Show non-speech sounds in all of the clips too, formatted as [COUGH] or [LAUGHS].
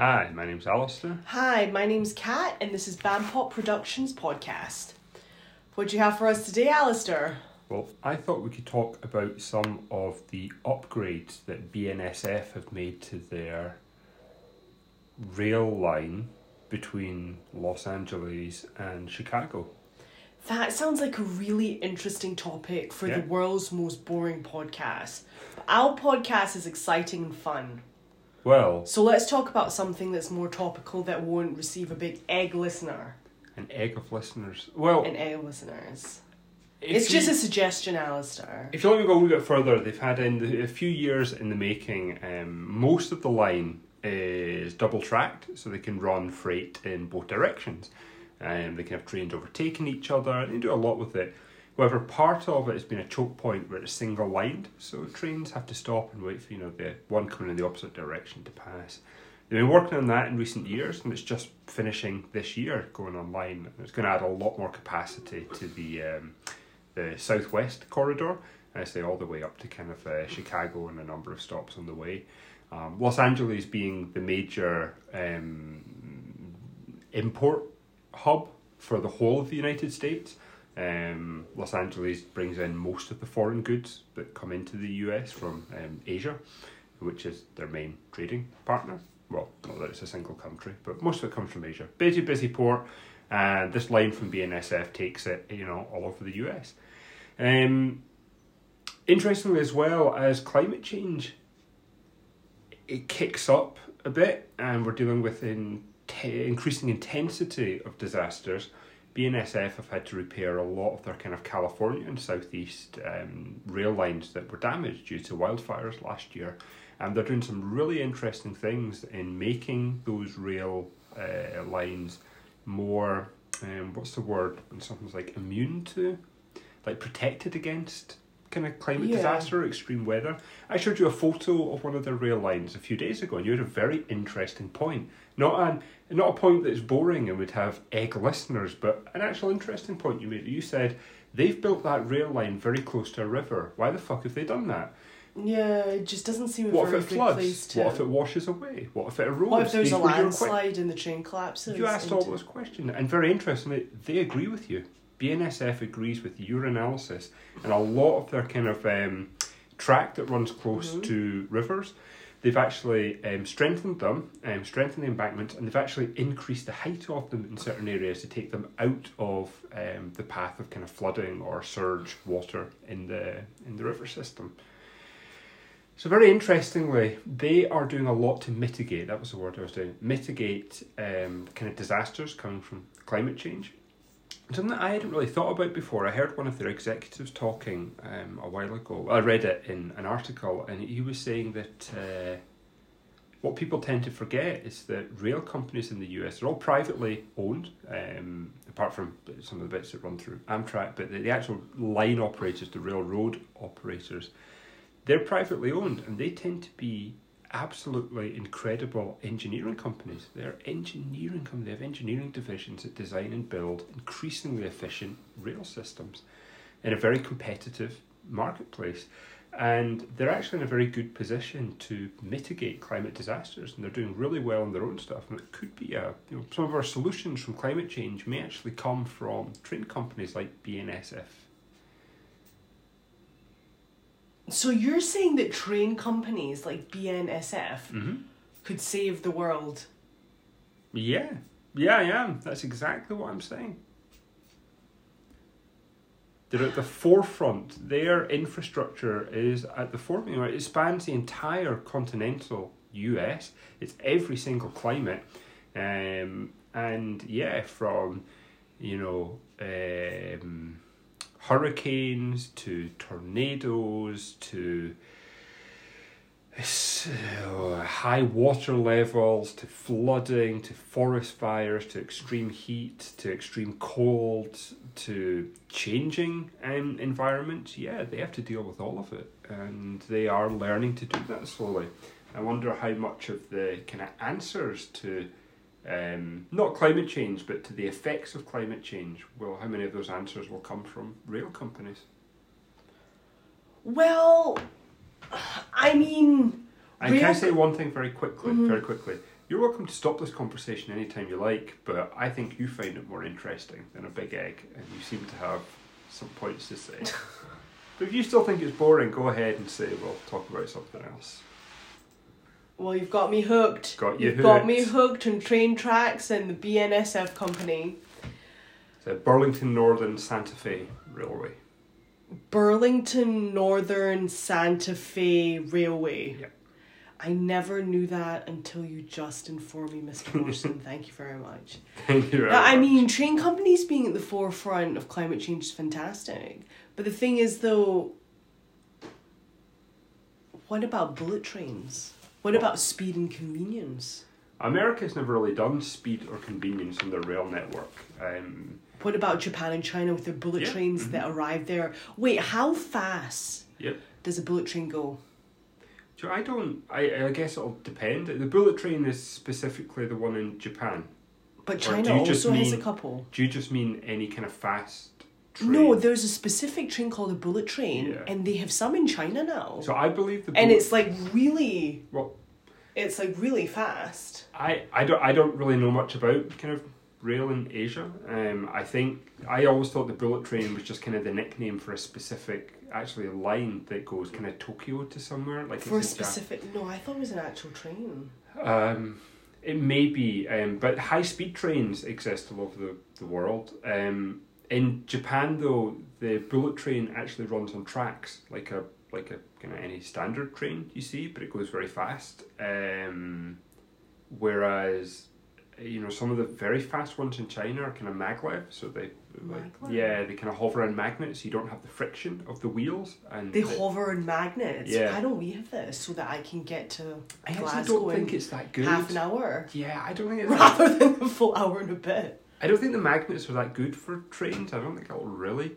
Hi, my name's Alistair. Hi, my name's Kat, and this is Bampot Productions podcast. What do you have for us today, Alistair? Well, I thought we could talk about some of the upgrades that BNSF have made to their rail line between Los Angeles and Chicago. That sounds like a really interesting topic for Yeah. the world's most boring podcast. But our podcast is exciting and fun. Well, So let's talk about something that's more topical that won't receive a big egg listener. an egg of listeners. Well, And egg listeners. if it's just you- a suggestion, Alistair. If you let me go a wee bit further, they've had in the, a few years in the making. Um, most of the line is double tracked, so they can run freight in both directions. Um, they can have trains overtaking each other. and They do a lot with it. However, part of it has been a choke point where it's single lined, so trains have to stop and wait for you know the one coming in the opposite direction to pass. They've been working on that in recent years, and it's just finishing this year going online. It's going to add a lot more capacity to the um, the southwest corridor. I say all the way up to kind of uh, Chicago and a number of stops on the way. Um, Los Angeles being the major um, import hub for the whole of the United States. Um, Los Angeles brings in most of the foreign goods that come into the US from um, Asia, which is their main trading partner. Well, not that it's a single country, but most of it comes from Asia. Busy, busy port, and this line from BNSF takes it, you know, all over the US. Um, interestingly, as well as climate change, it kicks up a bit, and we're dealing with in increasing intensity of disasters. BNSF have had to repair a lot of their kind of California and southeast um, rail lines that were damaged due to wildfires last year, and they're doing some really interesting things in making those rail uh, lines more um, what's the word? When something's like immune to like protected against kind of climate Yeah. disaster or extreme weather. I showed you a photo of one of their rail lines a few days ago and you had a very interesting point. Not an not a point that's boring and would have egg listeners but an actual interesting point you made you said they've built that rail line very close to a river why the fuck have they done that Yeah, it just doesn't seem a what if very it good place floods to. what if it washes away what if it erodes what if there's These a landslide and the train collapses? you asked all those questions, and very interestingly, they agree with you. BNSF agrees with your analysis, and a lot of their kind of um, track that runs close Mhm. to rivers, they've actually um, strengthened them, um, strengthened the embankments, and they've actually increased the height of them in certain areas to take them out of um, the path of kind of flooding or surge water in the in the river system. So very interestingly, they are doing a lot to mitigate. That was the word I was doing. Mitigate um, kind of disasters coming from climate change. Something that I hadn't really thought about before. I heard one of their executives talking um, a while ago. I read it in an article, and he was saying that uh, what people tend to forget is that rail companies in the US are all privately owned, um, apart from some of the bits that run through Amtrak. But the, the actual line operators, the railroad operators, they're privately owned and they tend to be absolutely incredible engineering companies. They're engineering companies. They have engineering divisions that design and build increasingly efficient rail systems in a very competitive marketplace. And they're actually in a very good position to mitigate climate disasters, and they're doing really well in their own stuff. And it could be a you know some of our solutions from climate change may actually come from train companies like BNSF. So you're saying that train companies like BNSF Mm-hmm. could save the world? Yeah, yeah, I am. That's exactly what I'm saying. They're at the forefront. Their infrastructure is at the forefront. It spans the entire continental US. It's every single climate, um, and yeah, from you know um, hurricanes to tornadoes to uh, high water levels to flooding to forest fires to extreme heat to extreme cold to changing um, environments. Yeah they have to deal with all of it and they are learning to do that slowly. I wonder how much of the kind of answers to um, not climate change but to the effects of climate change well, how many of those answers will come from rail companies Well, I mean, And can I say one thing very quickly? Mhm. Very quickly. You're welcome to stop this conversation anytime you like, but I think you find it more interesting than a big egg, and you seem to have some points to say. [LAUGHS] but if you still think it's boring, go ahead and say we'll talk about something else. Well, you've got me hooked. Got you You've got me hooked. hooked on train tracks and the BNSF company. The Burlington Northern Santa Fe Railway. Burlington Northern Santa Fe Railway. Yep. I never knew that until you just informed me, Mr. Morrison. [LAUGHS] Thank you very much. Thank you very Now, I mean, train companies being at the forefront of climate change is fantastic. But the thing is, though, what about bullet trains? What about speed and convenience? America's never really done speed or convenience on their rail network. Um, What about Japan and China with their bullet Yeah, trains mhm. that arrive there? Wait, how fast yep. does a bullet train go? I don't. I, I guess it'll depend. The bullet train is specifically the one in Japan. But China do you just also has a couple. Do you just mean any kind of fast train? No, there's a specific train called a bullet train, Yeah. and they have some in China now. So I believe the. and it's like really, well, it's like really fast. I, I don't I don't really know much about kind of rail in Asia. Um, I think I always thought the bullet train was just kind of the nickname for a specific actually a line that goes kind of Tokyo to somewhere like For a specific, no, I thought it was an actual train. Um, it may be, um, but high speed trains exist all over the, the world. Um, in Japan, though, the bullet train actually runs on tracks, like a like a kind of any standard train you see, but it goes very fast. Um, whereas, you know, some of the very fast ones in China are kind of maglev, so they like yeah they kind of hover on magnets. So you don't have the friction of the wheels, and They the- hover in magnets. Yeah. Why don't we have this so that I can get to I Glasgow don't think in it's that good. half an hour Yeah, I don't think it's [LAUGHS] rather than a full hour and a bit? I don't think the magnets are that good for trains. I don't think it'll really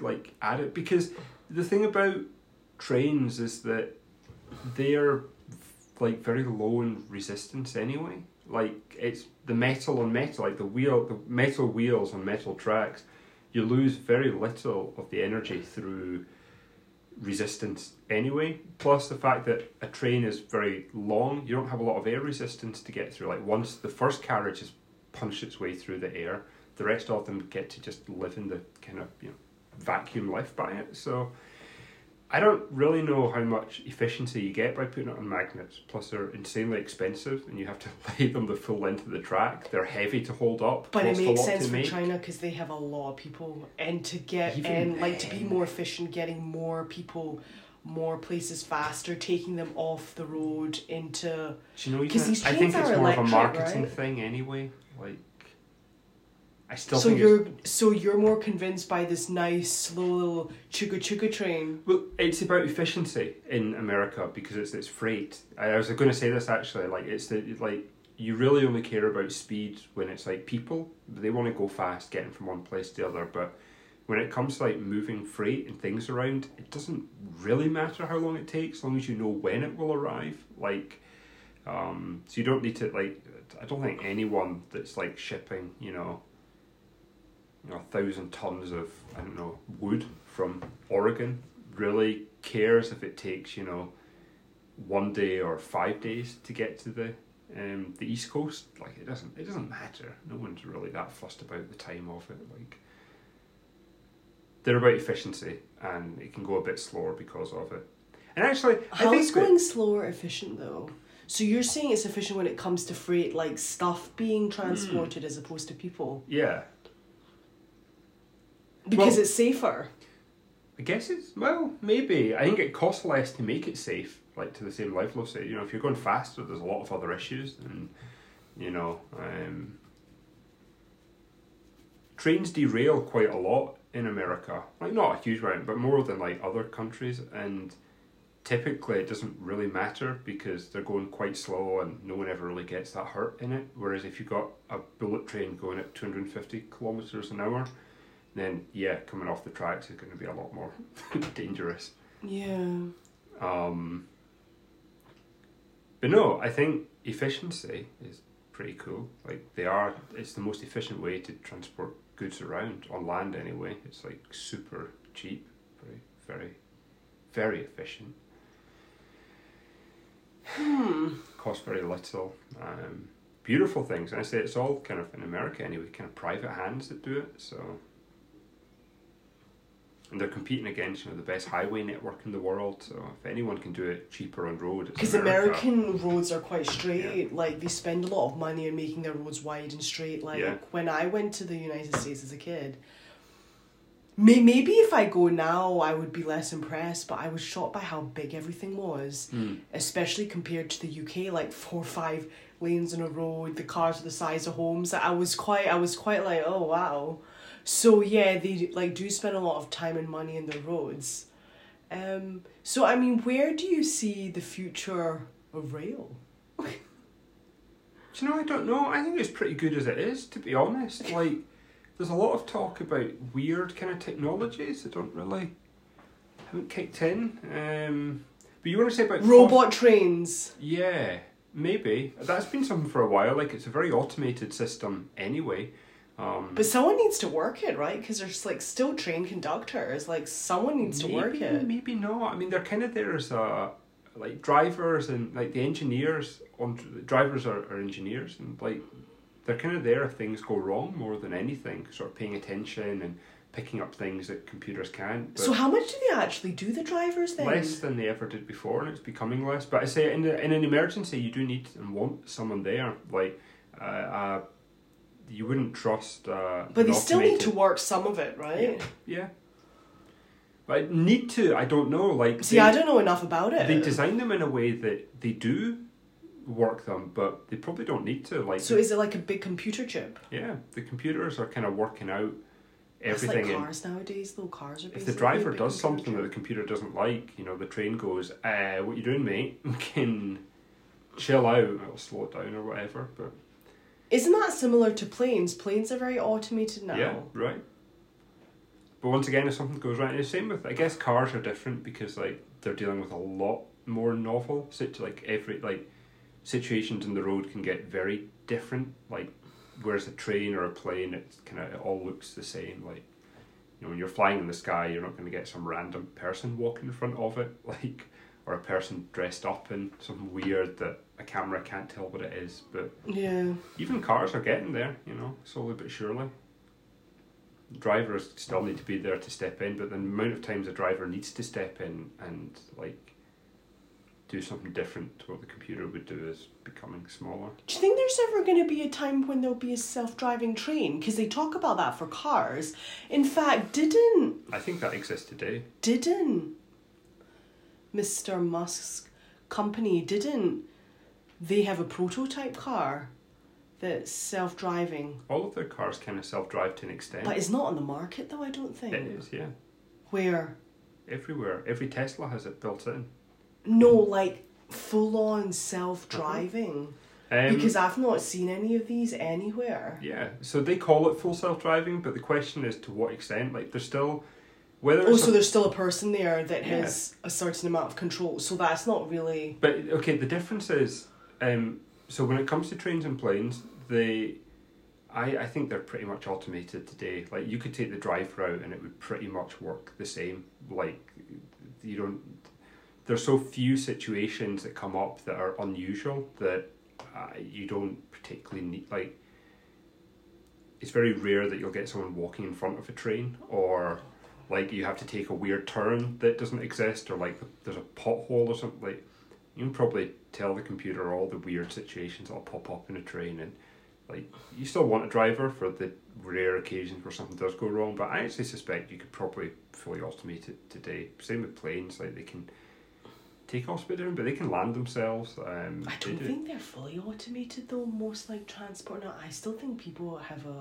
like add it because the thing about trains is that they're like very low in resistance anyway. Like it's the metal on metal, like the wheel, the metal wheels on metal tracks. You lose very little of the energy through resistance anyway. Plus the fact that a train is very long, you don't have a lot of air resistance to get through. Like once the first carriage has punched its way through the air, the rest of them get to just live in the kind of you know vacuum life by it. So I don't really know how much efficiency you get by putting it on magnets. Plus they're insanely expensive and you have to [LAUGHS] lay them the full length of the track. They're heavy to hold up. But it makes sense for. China because they have a lot of people, and to get Even and like to be more efficient, getting more people, more places faster, taking them off the road into. Do you know, 'Cause even, these I think trains it's are more of a electric, marketing right? thing anyway. Like, I still so you're so you're more convinced by this nice slow little chuga chuga train. Well, it's about efficiency in America because it's it's freight. I was going to say this actually. Like it's the like you really only care about speed when it's like people. They want to go fast, getting from one place to the other. But when it comes to like moving freight and things around, it doesn't really matter how long it takes, as long as you know when it will arrive. Like, um, so you don't need to like. I don't think anyone that's like shipping, you know, you know, a thousand tons of I don't know wood from Oregon really cares if it takes you know one day or five days to get to the um, the east coast. Like it doesn't it doesn't matter. No one's really that fussed about the time of it. Like they're about efficiency, and it can go a bit slower because of it. And actually, I How think that- going slower efficient though? So you're saying it's efficient when it comes to freight, like stuff being transported as opposed to people, yeah, because Well- it's safer. I guess it's well, maybe. I think it costs less to make it safe, like to the same level say. You know, if you're going faster, there's a lot of other issues, and you know, um, trains derail quite a lot in America. Like not a huge amount, but more than like other countries, and typically it doesn't really matter because they're going quite slow and no one ever really gets that hurt in it. Whereas if you've got a bullet train going at two hundred and fifty kilometers an hour then yeah, coming off the tracks is going to be a lot more [LAUGHS] dangerous. Yeah. Um, but no, I think efficiency is pretty cool. Like they are, it's the most efficient way to transport goods around on land anyway. It's like super cheap, very, very, very efficient. Hmm. Cost very little. Um, beautiful things. And I say it's all kind of in America anyway, kind of private hands that do it. So, and they're competing against you know the best highway network in the world. So if anyone can do it cheaper on road, Because America. American roads are quite straight. Like they spend a lot of money on making their roads wide and straight. Like Yeah. when I went to the United States as a kid, may- maybe if I go now, I would be less impressed. But I was shocked by how big everything was, Hmm. especially compared to the UK. Like four or five lanes on a road, the cars are the size of homes. I was quite, I was quite like, oh wow. So yeah, they like do spend a lot of time and money in the roads. Um, so I mean, where do you see the future of rail? [LAUGHS] Do you know? I don't know. I think it's pretty good as it is, to be honest. [LAUGHS] Like, there's a lot of talk about weird kind of technologies that don't really haven't kicked in. Um, but you want to say about Robot trains. Yeah, maybe that's been something for a while. Like, it's a very automated system anyway. Um, But someone needs to work it, right? Because there's like still train conductors. Like someone needs to work it. Maybe not. I mean, they're kind of there as a like drivers and like the engineers. On drivers are, are engineers and like they're kind of there if things go wrong more than anything. Sort of paying attention and picking up things that computers can't. So how much do they actually do the drivers then? less than they ever did before, and it's becoming less. But I say in the, in an emergency, you do need and want someone there. Like, uh, uh you wouldn't trust. Uh, But they still need to work some of it, right? Yeah. But need to, I don't know. Like See, they, I don't know enough about it. they design them in a way that they do work them, but they probably don't need to. Like, so is it like a big computer chip? yeah, the computers are kind of working out It's everything. like and cars nowadays. Though cars are. if the driver does something that the computer doesn't like, you know, the train goes, uh, "What you doing, mate? [LAUGHS] We can chill out. It'll slow it down or whatever." But Isn't that similar to planes? Planes are very automated now. yeah, right. But once again, if something goes right, it's the same with I guess cars are different because like they're dealing with a lot more novel situ like every like situations on the road can get very different. Like whereas a train or a plane, it's kind of it all looks the same. Like you know when you're flying in the sky, you're not going to get some random person walking in front of it, [LAUGHS] like or a person dressed up in something weird that a camera can't tell what it is. But Yeah. even cars are getting there, you know, slowly but surely. Drivers still need to be there to step in, but the amount of times a driver needs to step in and like do something different to what the computer would do is becoming smaller. Do you think there's ever going to be a time when there'll be a self-driving train? Because they talk about that for cars. In fact, didn't I think that exists today. didn't Mr. Musk's company didn't they have a prototype car that's self-driving, All of their cars kind of self drive to an extent. but it's not on the market though. I don't think. it is, yeah. Where Everywhere. Every Tesla has it built in. No, like full-on self-driving. Um, because I've not seen any of these anywhere. yeah, so they call it full self driving, but the question is to what extent? Like, there's still whether Oh, it's a so there's still a person there that Yeah. has a certain amount of control. So that's not really. But okay, the difference is, um, so when it comes to trains and planes, they, I I think they're pretty much automated today. Like you could take the drive route and it would pretty much work the same. Like you don't. There's so few situations that come up that are unusual that uh, you don't particularly need like. It's very rare that you'll get someone walking in front of a train or like you have to take a weird turn that doesn't exist or like there's a pothole or something like you can probably tell the computer all the weird situations that'll pop up in a train and like you still want a driver for the rare occasions where something does go wrong but i actually suspect you could probably fully automate it today same with planes like they can take off speed but they can land themselves um, I don't do. think they're fully automated though. Most like transport now, I still think people have a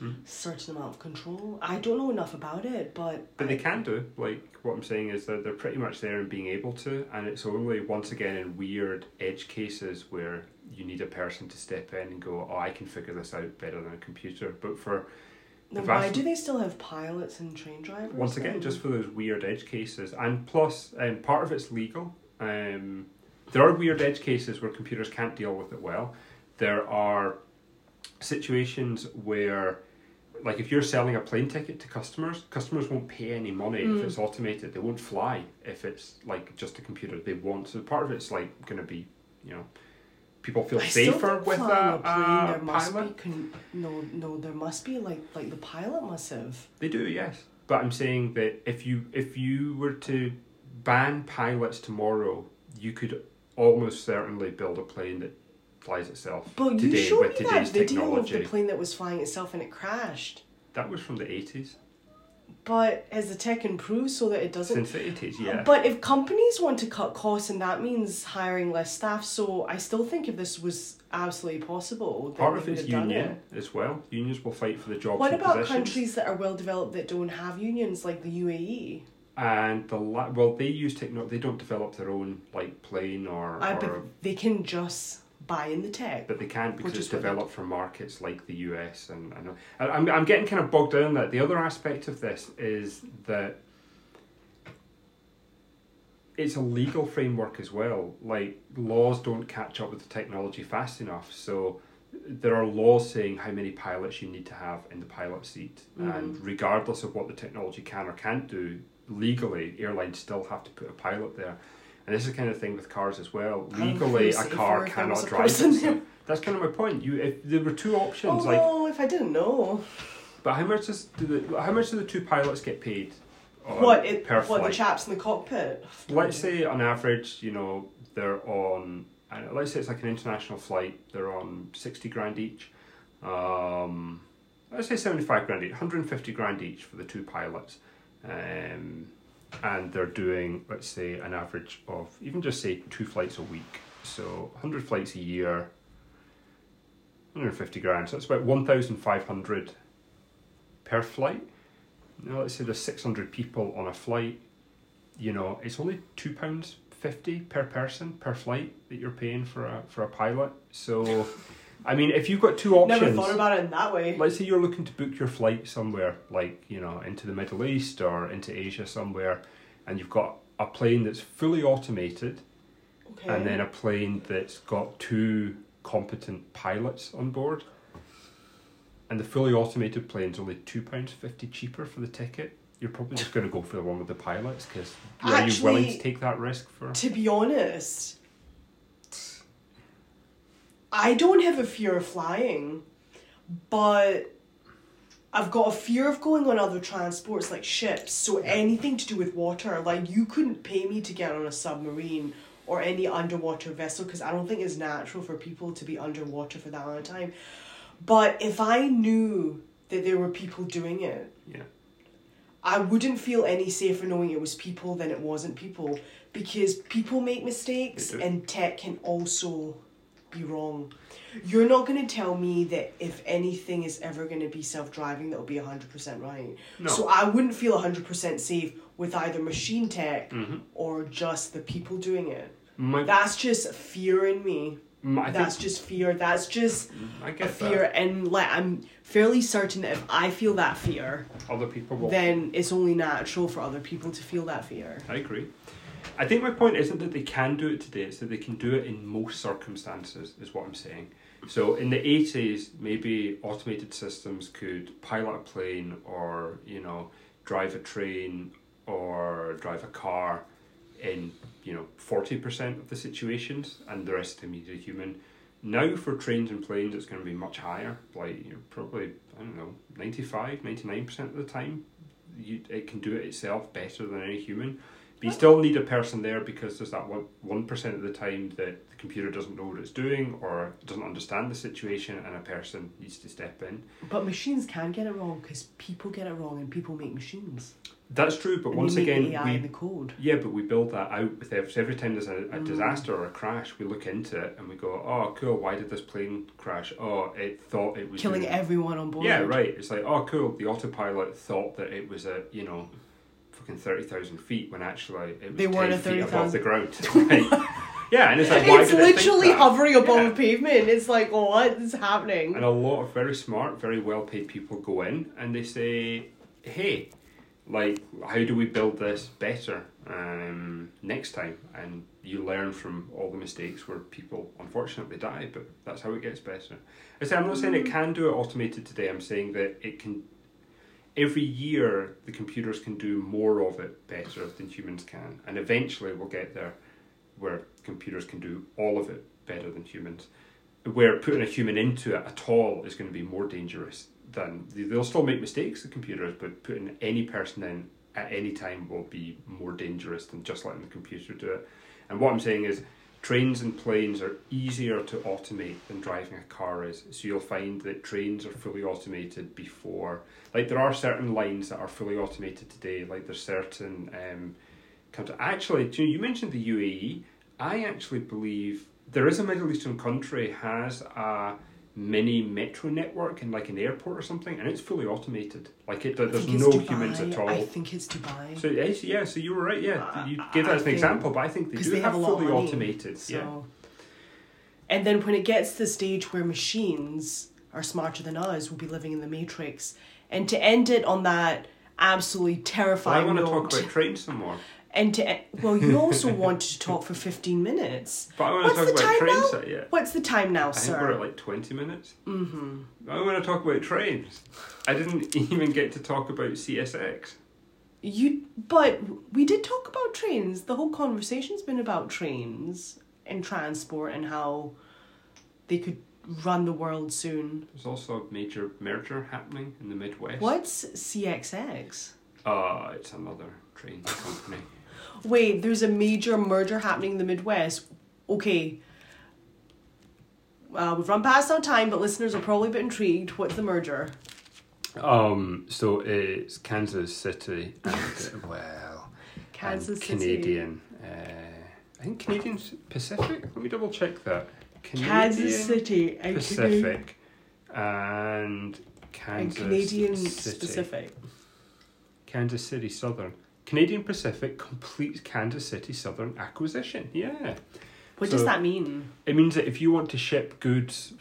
Hmm. certain amount of control. I don't know enough about it, but But they can do. Like what I'm saying is that they're pretty much there and being able to, and it's only once again in weird edge cases where you need a person to step in and go, "Oh, I can figure this out better than a computer." But for then The why do they still have pilots and train drivers? once again, then? just for those weird edge cases, and plus, um, part of it's legal. Um, there are weird edge cases where computers can't deal with it well. There are situations where like if you're selling a plane ticket to customers, customers won't pay any money Mm. if it's automated. They won't fly if it's like just a computer. They want so part of it's like going to be, you know, people feel I safer with flying a, a plane, uh, there must pilot. be con- no no there must be like like the pilot must have. They do, yes. But I'm saying that if you if you were to ban pilots tomorrow, you could almost certainly build a plane that flies itself But you showed with me that video technology. of the plane that was flying itself and it crashed. That was from the eighties. But has the tech improved so that it doesn't? Since yeah. But if companies want to cut costs, and that means hiring less staff, so I still think if this was absolutely possible, Part of it's union it. as well. Unions will fight for the jobs What about positions. countries that are well developed that don't have unions, like the? UAE? And the la- well, they use techno. They don't develop their own like plane or, I or they can just buy in the tech. but they can't because it's is what they- developed for markets like the US and I know I- I'm I'm getting kind of bogged down in that. The other aspect of this is that it's a legal framework as well. Like laws don't catch up with the technology fast enough, so there are laws saying how many pilots you need to have in the pilot seat, Mm. and regardless of what the technology can or can't do, legally airlines still have to put a pilot there. And this is the kind of thing with cars as well. I Legally, a car safer if there was cannot a drive itself. That's kind of my point. You, if there were two options, Oh like, no, if I didn't know. but how much does do the how much do the two pilots get paid? what it, per what the chaps in the cockpit? Let's say on average, you know, they're on. Let's say it's like an international flight. They're on sixty grand each. Um, let's say seventy five grand each, one hundred and fifty grand each for the two pilots, um, and they're doing let's say an average of even just say two flights a week. So hundred flights a year. 150 grand, so that's about 1,500 per flight. Now, let's say there's 600 people on a flight, you know, it's only two pounds fifty per person per flight that you're paying for a for a pilot. So, [LAUGHS] I mean, if you've got two options, Never thought about it in that way. let's say you're looking to book your flight somewhere, like you know, into the Middle East or into Asia somewhere, and you've got a plane that's fully automated, Okay. and then a plane that's got two competent pilots on board. And the fully automated plane's only two pounds fifty cheaper for the ticket. You're probably just going to go for the one with the pilots because are you willing to take that risk for? To be honest, I don't have a fear of flying, but I've got a fear of going on other transports like ships. So anything to do with water, like you couldn't pay me to get on a submarine or any underwater vessel because I don't think it's natural for people to be underwater for that amount of time. But if I knew that there were people doing it, Yeah. I wouldn't feel any safer knowing it was people than it wasn't people because people make mistakes and tech can also be wrong. You're not going to tell me that if anything is ever going to be self driving, that will be 100% right. No. So I wouldn't feel 100% safe with either machine tech Mhm. or just the people doing it. My, That's just fear in me. my, That's think, just fear. That's just I a get fear. And like, I'm fairly certain that if I feel that fear. Other people will. then it's only natural for other people to feel that fear. I agree. I think my point isn't that they can do it today, it's that they can do it in most circumstances, is what I'm saying. So in the 80s, maybe automated systems could pilot a plane or, you know, drive a train or drive a car in, you know, 40% of the situations and the rest of them is a human. Now for trains and planes, it's going to be much higher, like you know, probably, I don't know, 95, 99% of the time. You, it can do it itself better than any human. But you still need a person there because there's that one one percent of the time that the computer doesn't know what it's doing or doesn't understand the situation, and a person needs to step in. But machines can get it wrong because people get it wrong and people make machines. That's true, but and once again, AI we and the code. yeah, but we build that out with every, so every time there's a, a Mm. disaster or a crash, we look into it and we go, oh, cool. Why did this plane crash? Oh, it thought it was Killing doing- everyone on board. Yeah, right. It's like, oh, cool. The autopilot thought that it was a you know, fucking thirty thousand feet when actually it was They weren't at feet above the ground. [LAUGHS] [LAUGHS] Right. yeah, and it's like, why it's did it think literally hovering above Yeah. the pavement. It's like, what is happening? And a lot of very smart, very well paid people go in and they say, hey, like, how do we build this better um, next time? And you learn from all the mistakes where people unfortunately die, but that's how it gets better. I say I'm not saying it can do it automated today. I'm saying that it can. Every year, the computers can do more of it better than humans can, and eventually we'll get there, where computers can do all of it better than humans. Where putting a human into it at all is going to be more dangerous than they'll still make mistakes. The computers, but putting any person in at any time will be more dangerous than just letting the computer do it. And what I'm saying is, trains and planes are easier to automate than driving a car is. So you'll find that trains are fully automated before, like there are certain lines that are fully automated today. Like there's certain um, of actually, you mentioned the UAE. I actually believe there is a Middle Eastern country has a mini metro network in like an airport or something, and it's fully automated. Like it, there's no Dubai. humans at all. I think it's Dubai. So yes, yeah, so you were right. Yeah, Uh, you gave that I as an think- example, but I think they do they have, have a lot of fully money, automated. So, Yeah, and then when it gets to the stage where machines are smarter than us, we'll be living in the matrix. And to end it on that absolutely terrifying. well, I want to talk about trains some more. And to well, you also wanted to talk for fifteen minutes. [LAUGHS] But I want What's to the talk about time trains. now? uh, What's the time now, I think we're at like twenty minutes. Mm-hmm. I want to talk about trains. I didn't [LAUGHS] even get to talk about CSX. You, but we did talk about trains. The whole conversation's been about trains and transport and how they could run the world soon. There's also a major merger happening in the Midwest. What's CXX? Uh, it's another train company. Wait, there's a major merger happening in the Midwest. Okay. Uh, we've run past our time, but listeners are probably a bit intrigued. What's the merger? Um, so it's Kansas City and [LAUGHS] well, Kansas and City. Canadian. Uh, I think Canadian Pacific. Let me double check that. Canadian Kansas City and Pacific and and Kansas Canadian City. Pacific. Kansas City Southern. Canadian Pacific completes Kansas City Southern acquisition. Yeah. What So- does that mean? It means that if you want to ship goods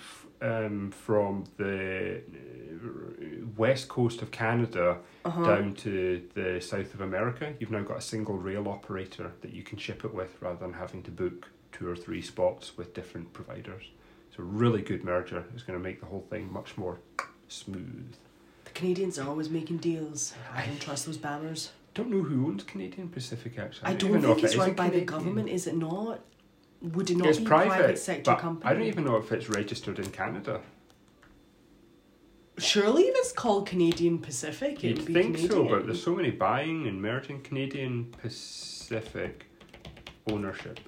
um, from the uh, west coast of Canada Uh-huh. down to the south of America, you've now got a single rail operator that you can ship it with rather than having to book two or three spots with different providers. It's a really good merger. It's going to make the whole thing much more smooth. The Canadians are always making deals. I don't trust those bammers. I don't know who owns Canadian Pacific actually. I don't even know think if it's run by the government, is it not? Would it not It's be a private, private sector company? I don't even know if it's registered in Canada. Surely if it's called Canadian Pacific, it You'd would be think Canadian. so, but there's so many buying and merging Canadian Pacific ownership.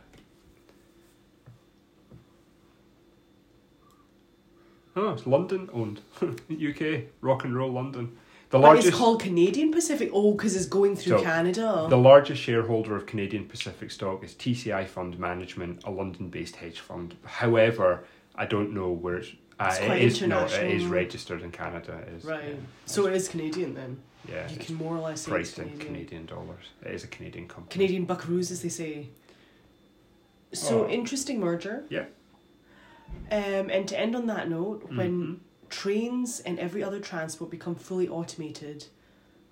Oh, it's London owned. [LAUGHS] UK, rock and roll London. The But largest it's called Canadian Pacific. Oh, because it's going through So, Canada. the largest shareholder of Canadian Pacific stock is TCI Fund Management, a London-based hedge fund. However, I don't know where it's. Uh, It's it is no, it is registered in Canada. It is, right. Yeah, So it is Canadian then. yeah you can more or less say it's priced in Canadian. Canadian dollars. It is a Canadian company. Canadian buckaroos, as they say. So Oh. interesting merger. Yeah. Um, and to end on that note, when Mhm. Trains and every other transport become fully automated,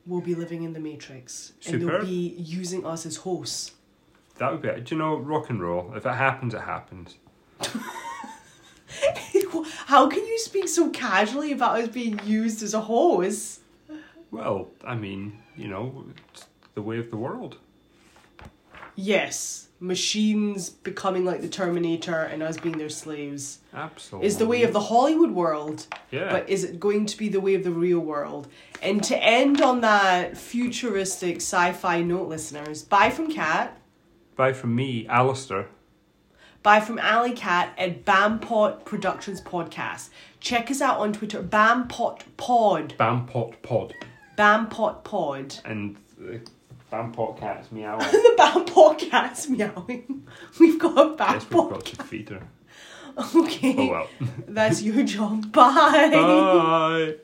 we'll be living in the matrix, and they'll be using us as hosts. That would be it. Do you know rock and roll? If it happens, it happens. [LAUGHS] How can you speak so casually about us being used as a host? Well, I mean, you know, it's the way of the world. Yes, machines becoming like the Terminator and us being their slaves Absolutely. is the way of the Hollywood world. Yeah. But is it going to be the way of the real world? And to end on that futuristic sci-fi note, listeners, bye from Kat, Bye from me, Alistair. bye from Alley Cat at Bampot Productions Podcast. Check us out on Twitter, Bampot Pod, Bampot Pod. Bampot Pod. And the Bampot cat's meowing. [LAUGHS] the Bampot cat's meowing. [LAUGHS] We've got a Guess we've Bampot. got to feed her. Okay, Oh well. that's your job. Bye. Bye.